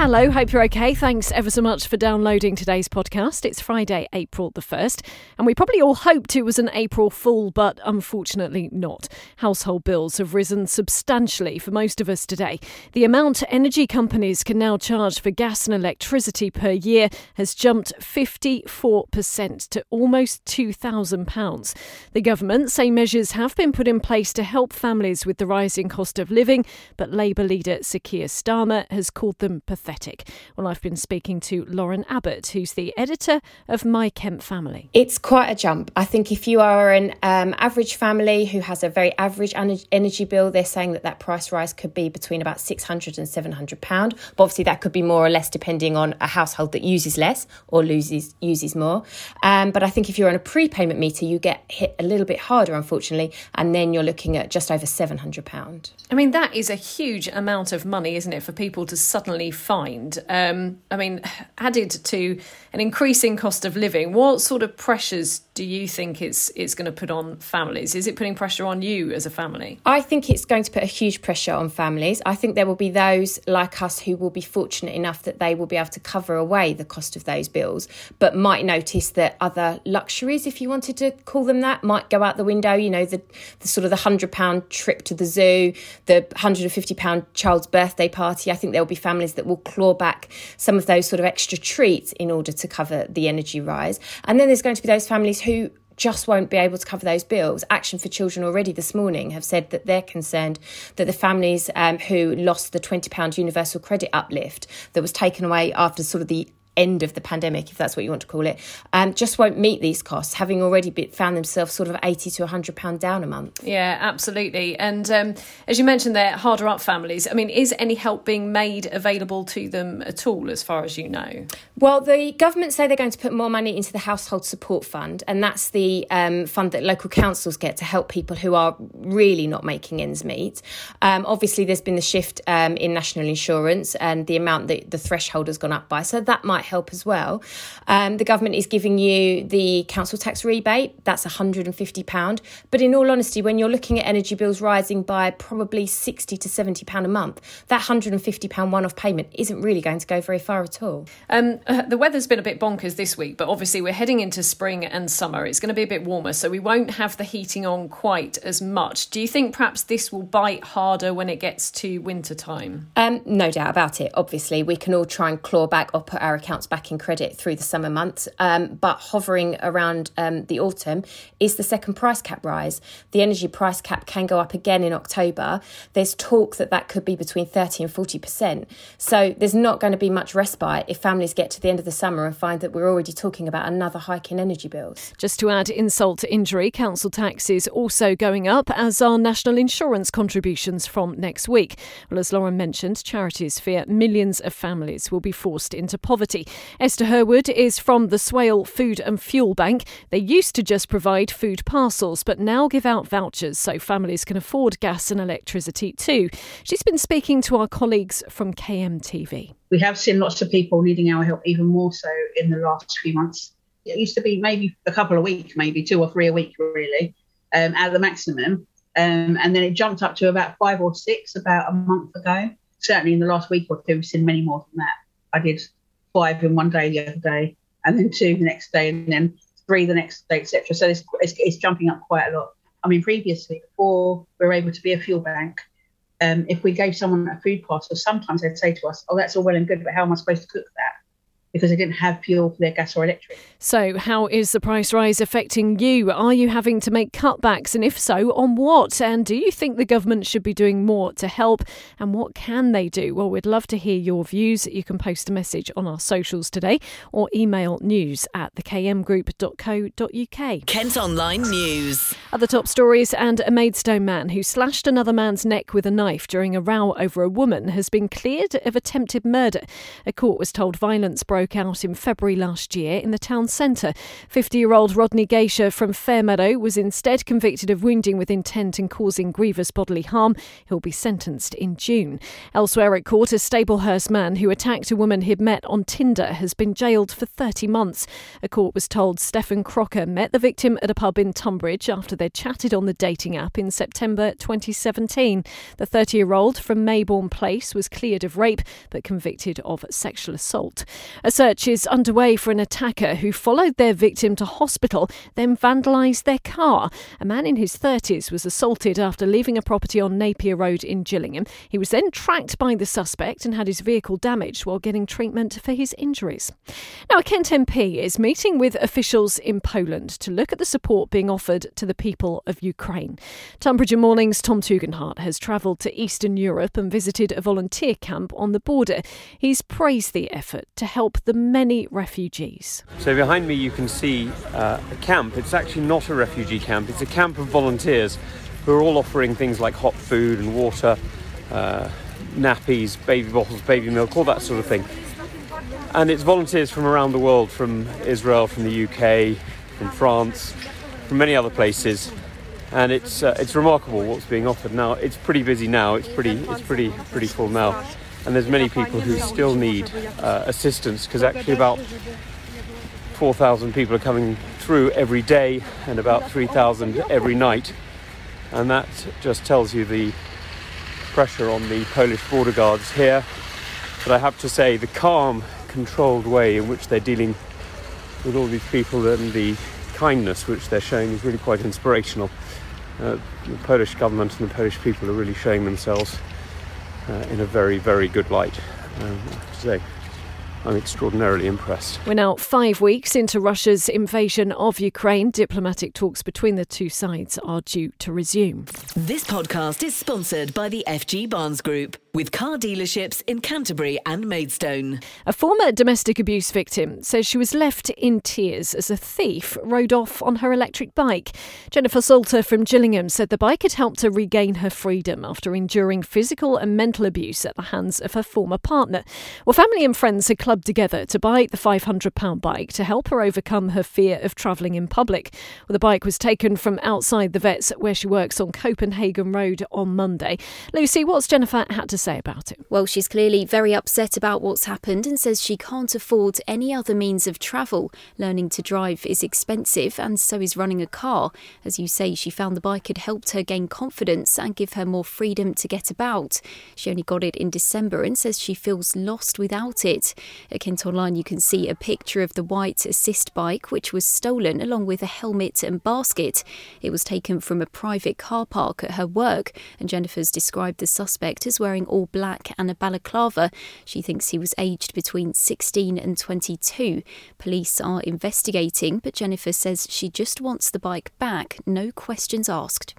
Hello, hope you're okay. Thanks ever so much for downloading today's podcast. It's Friday, April the 1st, and we probably all hoped it was an April Fool, but unfortunately not. Household bills have risen substantially for most of us today. The amount energy companies can now charge for gas and electricity per year has jumped 54% to almost £2,000. The government say measures have been put in place to help families with the rising cost of living, but Labour leader Sir Keir Starmer has called them pathetic. Well, I've been speaking to Lauren Abbott, who's the editor of My Kent Family. It's quite a jump. I think if you are an um, average family who has a very average energy bill, they're saying that that price rise could be between about 600 and 700 pound. But obviously, that could be more or less depending on a household that uses less or loses uses more. Um, but I think if you're on a prepayment meter, you get hit a little bit harder, unfortunately, and then you're looking at just over 700 pound. I mean, that is a huge amount of money, isn't it, for people to suddenly find? Um, I mean, added to an increasing cost of living, what sort of pressures do you think it's it's going to put on families? Is it putting pressure on you as a family? I think it's going to put a huge pressure on families. I think there will be those like us who will be fortunate enough that they will be able to cover away the cost of those bills, but might notice that other luxuries, if you wanted to call them that, might go out the window. You know, the, the sort of the hundred pound trip to the zoo, the hundred and fifty pound child's birthday party. I think there will be families that will claw back some of those sort of extra treats in order to cover the energy rise. And then there's going to be those families who who just won't be able to cover those bills. Action for Children already this morning have said that they're concerned that the families um, who lost the £20 universal credit uplift that was taken away after sort of the end of the pandemic, if that's what you want to call it, um, just won't meet these costs, having already been, found themselves sort of 80 to 100 pound down a month. Yeah, absolutely. And um, as you mentioned they're harder up families, I mean, is any help being made available to them at all, as far as you know? Well, the government say they're going to put more money into the Household Support Fund, and that's the um, fund that local councils get to help people who are really not making ends meet. Um, obviously, there's been the shift um, in national insurance and the amount that the threshold has gone up by, so that might help as well. Um, the government is giving you the council tax rebate, that's £150. But in all honesty, when you're looking at energy bills rising by probably 60 to £70 a month, that £150 one off payment isn't really going to go very far at all. Um, uh, the weather's been a bit bonkers this week, but obviously we're heading into spring and summer. It's going to be a bit warmer, so we won't have the heating on quite as much. Do you think perhaps this will bite harder when it gets to winter time? Um, no doubt about it. Obviously, we can all try and claw back or put our account bounce back in credit through the summer months. Um, but hovering around um, the autumn is the second price cap rise. The energy price cap can go up again in October. There's talk that that could be between 30 and 40%. So there's not going to be much respite if families get to the end of the summer and find that we're already talking about another hike in energy bills. Just to add insult to injury, council tax is also going up, as are national insurance contributions from next week. Well, as Lauren mentioned, charities fear millions of families will be forced into poverty. Esther Herwood is from the Swale Food and Fuel Bank. They used to just provide food parcels, but now give out vouchers so families can afford gas and electricity too. She's been speaking to our colleagues from KMTV. We have seen lots of people needing our help even more so in the last few months. It used to be maybe a couple of weeks, maybe two or three a week, really, um, at the maximum. Um, and then it jumped up to about five or six about a month ago. Certainly in the last week or two, we've seen many more than that. I did five in one day the other day, and then two the next day, and then three the next day, etc. So it's, it's, it's, jumping up quite a lot. I mean, previously, before we were able to be a fuel bank, um, if we gave someone a food parcel, sometimes they'd say to us, "Oh, that's all well and good, but how am I supposed to cook that?" Because they didn't have fuel for their gas or electric. So, how is the price rise affecting you? Are you having to make cutbacks? And if so, on what? And do you think the government should be doing more to help? And what can they do? Well, we'd love to hear your views. You can post a message on our socials today or email news at thekmgroup.co.uk. Kent Online News. Other top stories and a Maidstone man who slashed another man's neck with a knife during a row over a woman has been cleared of attempted murder. A court was told violence broke broke out in February last year in the town centre. 50 year old Rodney Gaysher from Fairmeadow was instead convicted of wounding with intent and causing grievous bodily harm. He'll be sentenced in June. Elsewhere at court, a Staplehurst man who attacked a woman he'd met on Tinder has been jailed for 30 months. A court was told Stephen Crocker met the victim at a pub in Tunbridge after they'd chatted on the dating app in September 2017. The 30 year old from Maybourne Place was cleared of rape but convicted of sexual assault. A search is underway for an attacker who followed their victim to hospital, then vandalised their car. A man in his 30s was assaulted after leaving a property on Napier Road in Gillingham. He was then tracked by the suspect and had his vehicle damaged while getting treatment for his injuries. Now, a Kent MP is meeting with officials in Poland to look at the support being offered to the people of Ukraine. Tonbridge Malling's Tom Tugendhat has travelled to Eastern Europe and visited a volunteer camp on the border. He's praised the effort to the many refugees. So, behind me, you can see uh, a camp. It's actually not a refugee camp, it's a camp of volunteers who are all offering things like hot food and water, uh, nappies, baby bottles, baby milk, all that sort of thing. And it's volunteers from around the world, from Israel, from the UK, from France, from many other places. And it's uh, it's remarkable what's being offered now. It's pretty busy now. It's pretty it's pretty pretty full now, and there's many people who still need uh, assistance because actually about 4,000 people are coming through every day and about 3,000 every night, and that just tells you the pressure on the Polish border guards here. But I have to say, the calm, controlled way in which they're dealing with all these people and the kindness which they're showing is really quite inspirational. Uh, the Polish government and the Polish people are really showing themselves uh, in a very, very good light, um, I have to say. I'm extraordinarily impressed. We're now five weeks into Russia's invasion of Ukraine. Diplomatic talks between the two sides are due to resume. This podcast is sponsored by the FG Barnes Group with car dealerships in Canterbury and Maidstone. A former domestic abuse victim says she was left in tears as a thief rode off on her electric bike. Jennifer Salter from Gillingham said the bike had helped her regain her freedom after enduring physical and mental abuse at the hands of her former partner. Well, family and friends had clubbed together to buy the £500 bike to help her overcome her fear of travelling in public. Well, the bike was taken from outside the vets where she works on Copenhagen Road on Monday. Lucy, what's Jennifer had to say about it? Well, she's clearly very upset about what's happened and says she can't afford any other means of travel. Learning to drive is expensive, and so is running a car. As you say, she found the bike had helped her gain confidence and give her more freedom to get about. She only got it in December and says she feels lost without it. At Kent Online, you can see a picture of the white assist bike, which was stolen along with a helmet and basket. It was taken from a private car park at her work, and Jennifer's described the suspect as wearing all black and a balaclava. She thinks he was aged between 16 and 22. Police are investigating, but Jennifer says she just wants the bike back, no questions asked.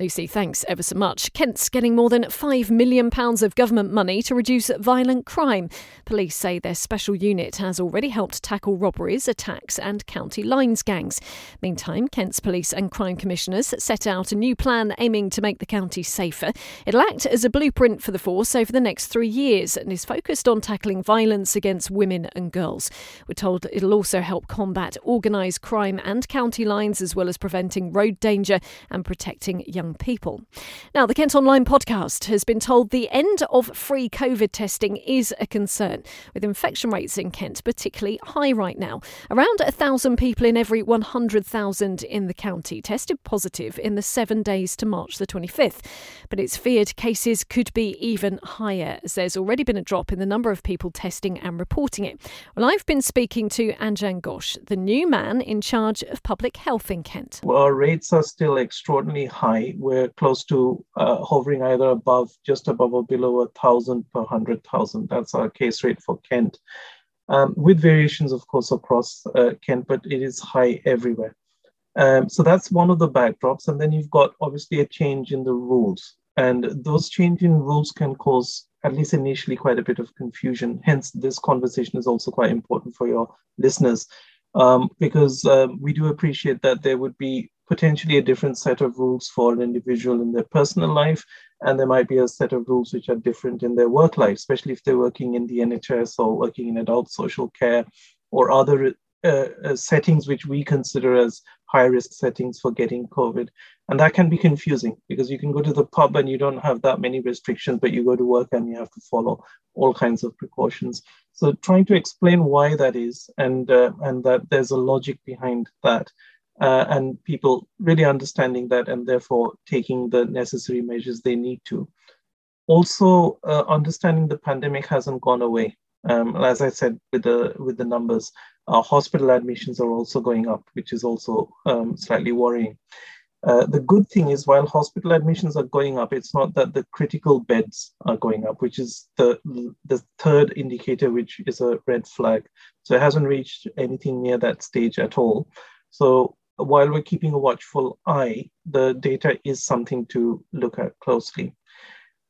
Lucy, thanks ever so much. Kent's getting more than £5 million of government money to reduce violent crime. Police say their special unit has already helped tackle robberies, attacks, and county lines gangs. Meantime, Kent's police and crime commissioners set out a new plan aiming to make the county safer. It'll act as a blueprint for the force over the next three years and is focused on tackling violence against women and girls. We're told it'll also help combat organised crime and county lines, as well as preventing road danger and protecting young young people. Now, the Kent Online podcast has been told the end of free COVID testing is a concern, with infection rates in Kent particularly high right now. Around 1,000 people in every 100,000 in the county tested positive in the seven days to March the 25th. But it's feared cases could be even higher, as there's already been a drop in the number of people testing and reporting it. Well, I've been speaking to Anjan Ghosh, the new man in charge of public health in Kent. Well, our rates are still extraordinarily high we're close to uh, hovering either above, just above or below a thousand per hundred thousand. That's our case rate for Kent, um, with variations, of course, across uh, Kent, but it is high everywhere. Um, so that's one of the backdrops, and then you've got obviously a change in the rules, and those changing rules can cause at least initially quite a bit of confusion. Hence, this conversation is also quite important for your listeners um, because um, we do appreciate that there would be potentially a different set of rules for an individual in their personal life, and there might be a set of rules which are different in their work life, especially if they're working in the NHS or working in adult social care or other uh, uh, settings which we consider as high risk settings for getting COVID. And that can be confusing because you can go to the pub and you don't have that many restrictions, but you go to work and you have to follow all kinds of precautions. So trying to explain why that is and, uh, and that there's a logic behind that. Uh, and people really understanding that and therefore taking the necessary measures they need to. Also, uh, understanding the pandemic hasn't gone away. Um, as I said with the with the numbers, uh, hospital admissions are also going up, which is also um, slightly worrying. Uh, the good thing is, while hospital admissions are going up, it's not that the critical beds are going up, which is the the third indicator, which is a red flag. So it hasn't reached anything near that stage at all. So while we're keeping a watchful eye, the data is something to look at closely.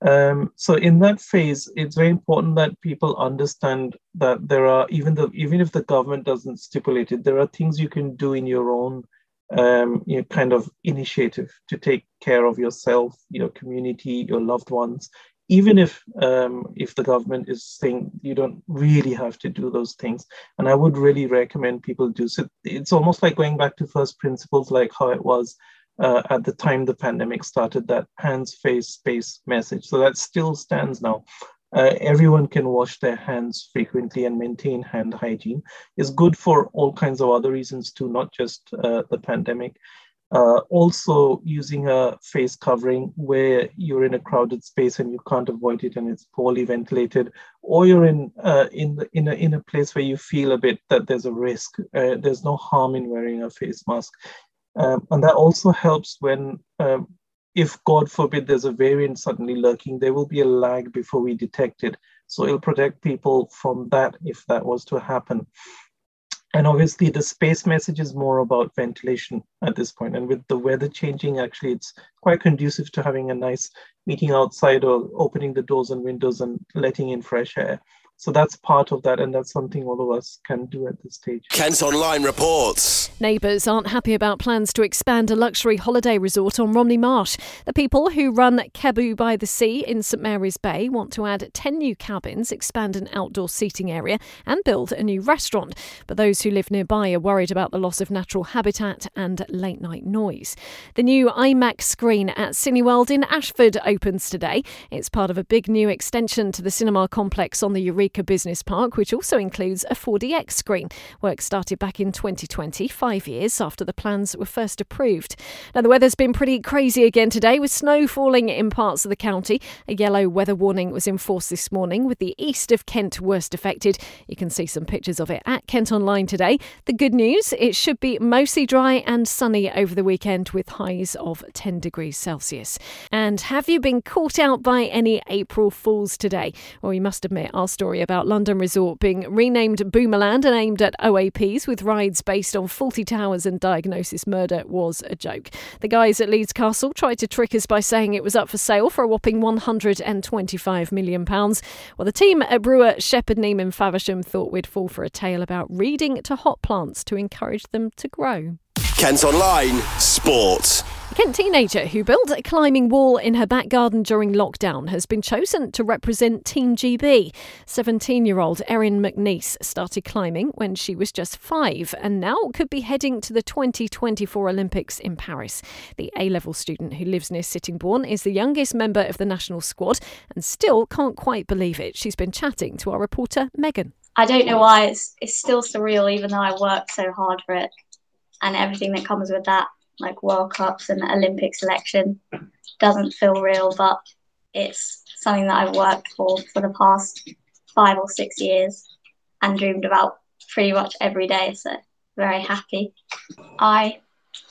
Um, so in that phase, it's very important that people understand that there are even the even if the government doesn't stipulate it, there are things you can do in your own um, you know, kind of initiative to take care of yourself, your community, your loved ones. Even if um, if the government is saying you don't really have to do those things, and I would really recommend people do so. It's almost like going back to first principles, like how it was uh, at the time the pandemic started, that hands, face, space message. So that still stands now. Uh, everyone can wash their hands frequently and maintain hand hygiene is good for all kinds of other reasons too, not just uh, the pandemic. Uh, also, using a face covering where you're in a crowded space and you can't avoid it and it's poorly ventilated, or you're in uh, in the, in a in a place where you feel a bit that there's a risk. Uh, there's no harm in wearing a face mask. Um, and that also helps when, um, if God forbid there's a variant suddenly lurking, there will be a lag before we detect it. So it'll protect people from that if that was to happen. And obviously, the space message is more about ventilation at this point. And with the weather changing, actually, it's quite conducive to having a nice meeting outside or opening the doors and windows and letting in fresh air. So that's part of that, and that's something all of us can do at this stage. Kent Online reports. Neighbours aren't happy about plans to expand a luxury holiday resort on Romney Marsh. The people who run Cebu by the Sea in St Mary's Bay want to add 10 new cabins, expand an outdoor seating area, and build a new restaurant. But those who live nearby are worried about the loss of natural habitat and late night noise. The new IMAX screen at Cineworld in Ashford opens today. It's part of a big new extension to the cinema complex on the Eureka Business Park, which also includes a 4DX screen. Work started back in 2020, five years after the plans were first approved. Now, the weather's been pretty crazy again today, with snow falling in parts of the county. A yellow weather warning was enforced this morning, with the east of Kent worst affected. You can see some pictures of it at Kent Online today. The good news it should be mostly dry and sunny over the weekend, with highs of 10 degrees Celsius. And have you been caught out by any April Fools today? Well, you must admit, our story about London Resort being renamed Boomerland and aimed at OAPs with rides based on Fawlty Towers and Diagnosis Murder was a joke. The guys at Leeds Castle tried to trick us by saying it was up for sale for a whopping £125 million. Well, the team at brewer Shepherd Neame in Faversham thought we'd fall for a tale about reading to hop plants to encourage them to grow. Kent Online Sport. A Kent teenager who built a climbing wall in her back garden during lockdown has been chosen to represent Team GB. 17 year old Erin McNeice started climbing when she was just five and now could be heading to the 2024 Olympics in Paris. The A level student who lives near Sittingbourne is the youngest member of the national squad and still can't quite believe it. She's been chatting to our reporter Megan. I don't know why it's, it's still surreal, even though I worked so hard for it and everything that comes with that like World Cups and Olympic selection doesn't feel real, but it's something that I've worked for for the past five or six years and dreamed about pretty much every day. So very happy. I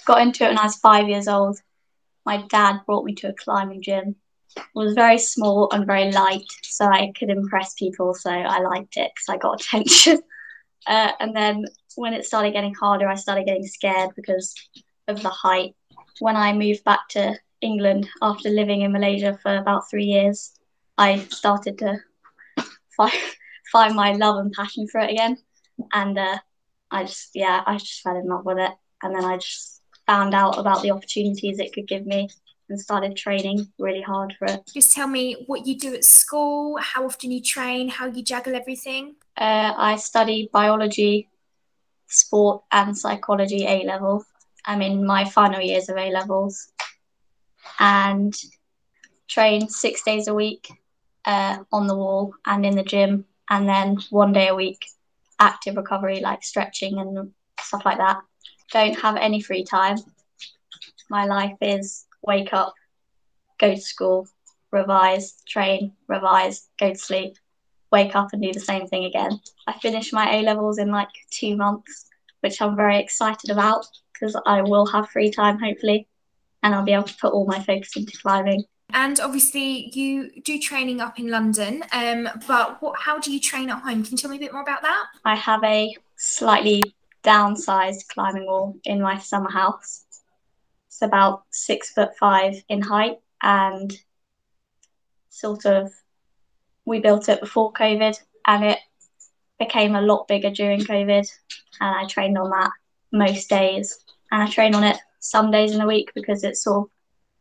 got into it when I was five years old. My dad brought me to a climbing gym. It was very small and very light, so I could impress people. So I liked it because I got attention. Uh, and then when it started getting harder, I started getting scared because of the height. When I moved back to England after living in Malaysia for about three years, I started to find, find my love and passion for it again. And uh, I just, yeah, I just fell in love with it. And then I just found out about the opportunities it could give me and started training really hard for it. Just tell me what you do at school, how often you train, how you juggle everything. Uh, I study biology, sport, and psychology A level. I'm in my final years of A levels and train six days a week uh, on the wall and in the gym, and then one day a week active recovery like stretching and stuff like that don't have any free time. My life is wake up, go to school, revise, train, revise, go to sleep, wake up and do the same thing again. I finished my A levels in like two months, which I'm very excited about because I will have free time hopefully and I'll be able to put all my focus into climbing. And obviously, you do training up in London, um, but what, how do you train at home? Can you tell me a bit more about that? I have a slightly downsized climbing wall in my summer house. It's about six foot five in height and sort of we built it before COVID and it became a lot bigger during COVID and I trained on that most days and I train on it some days in the week because it's sort of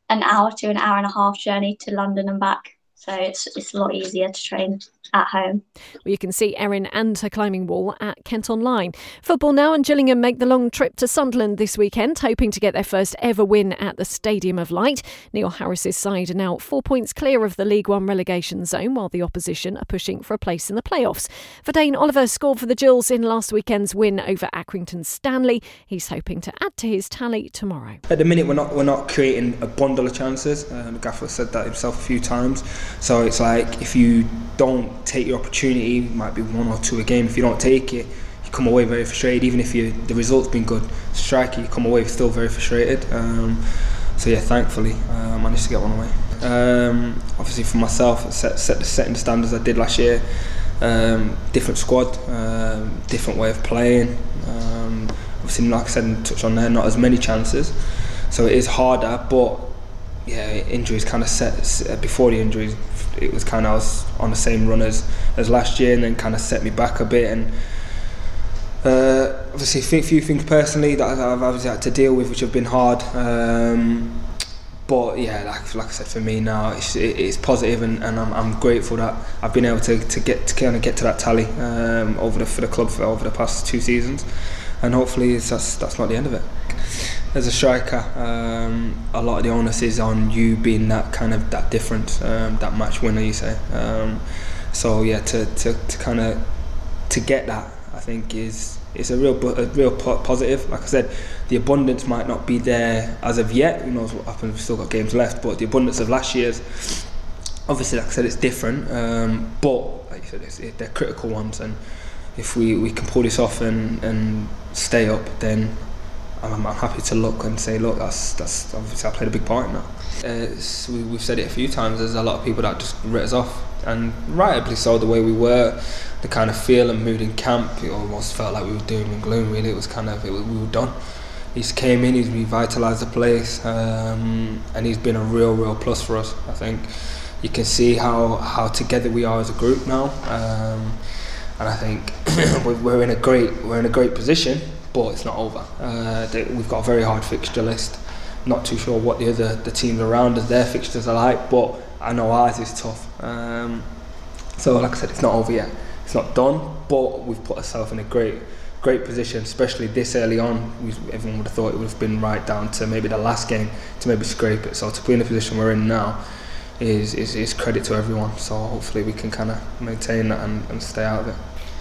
an hour to an hour and a half journey to London and back. So it's it's a lot easier to train at home. Well, you can see Erin and her climbing wall at Kent Online. Football now, and Gillingham make the long trip to Sunderland this weekend, hoping to get their first ever win at the Stadium of Light. Neil Harris's side are now four points clear of the League One relegation zone, while the opposition are pushing for a place in the playoffs. Vadaine Oliver scored for the Gills in last weekend's win over Accrington Stanley. He's hoping to add to his tally tomorrow. At the minute, we're not we're not creating a bundle of chances. Um, Gaffer said that himself a few times. So it's like if you don't take your opportunity, might be one or two a game. If you don't take it, you come away very frustrated. Even if you the result's been good, striker, you come away still very frustrated. Um, so yeah, thankfully uh, I managed to get one away. Um, obviously for myself, set set the setting the standards I did last year. Um, different squad, um, different way of playing. Um, obviously, like I said, touch on there, not as many chances, so it is harder. But yeah, injuries kind of set before the injuries it was kind of I was on the same run as, as last year, and then kind of set me back a bit. And uh, obviously, a few things personally that I've obviously had to deal with, which have been hard. Um, but yeah, like, like I said, for me now, it's, it's positive and, and I'm, I'm grateful that I've been able to, to get to kind of get to that tally um, over the, for the club for over the past two seasons, and hopefully that's that's not the end of it as a striker, um, a lot of the onus is on you being that kind of that different, um, that match winner. You say. Um, so yeah, to, to, to kind of to get that, I think is is a real a real positive. Like I said, the abundance might not be there as of yet. Who knows what happens? We've still got games left, but the abundance of last year's, obviously, like I said, it's different. Um, but like you said, it, they're critical ones, and if we, we can pull this off and, and stay up, then I'm, I'm, happy to look and say, look, that's that's obviously I played a big part in that. Uh, we, have said it a few times. There's a lot of people that just writ us off, and rightly so. The way we were, the kind of feel and mood in camp, it almost felt like we were doom and gloom. Really, it was kind of it, we were done. He's came in, he's revitalised the place, um, and he's been a real, real plus for us. I think you can see how how together we are as a group now, um, and I think we're in a great we're in a great position but it's not over. Uh, they, we've got a very hard fixture list. Not too sure what the other the teams around us their fixtures are like, but I know ours is tough. Um, so, like I said, it's not over yet. It's not done, but we've put ourselves in a great great position, especially this early on. We, everyone would have thought it would have been right down to maybe the last game to maybe scrape it. So to be in the position we're in now is, is, is credit to everyone. So hopefully we can kind of maintain that and, and stay out of it.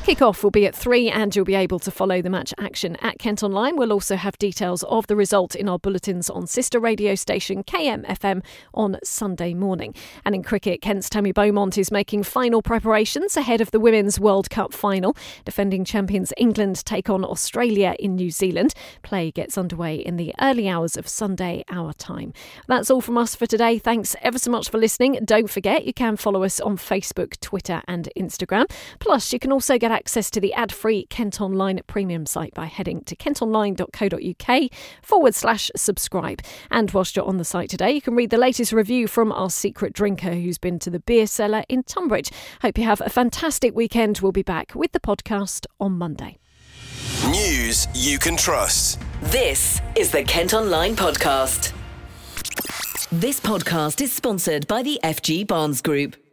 Kick-off will be at 3 and you'll be able to follow the match action at Kent Online. We'll also have details of the result in our bulletins on sister radio station KMFM on Sunday morning. And in cricket, Kent's Tammy Beaumont is making final preparations ahead of the Women's World Cup final. Defending champions England take on Australia in New Zealand. Play gets underway in the early hours of Sunday, our time. That's all from us for today. Thanks ever so much for listening. Don't forget, you can follow us on Facebook, Twitter and Instagram. Plus, you can also get access to the ad free Kent Online premium site by heading to kentonline.co.uk forward slash subscribe. And whilst you're on the site today, you can read the latest review from our secret drinker who's been to the beer cellar in Tunbridge. Hope you have a fantastic weekend. We'll be back with the podcast on Monday. News you can trust. This is the Kent Online Podcast. This podcast is sponsored by the FG Barnes Group,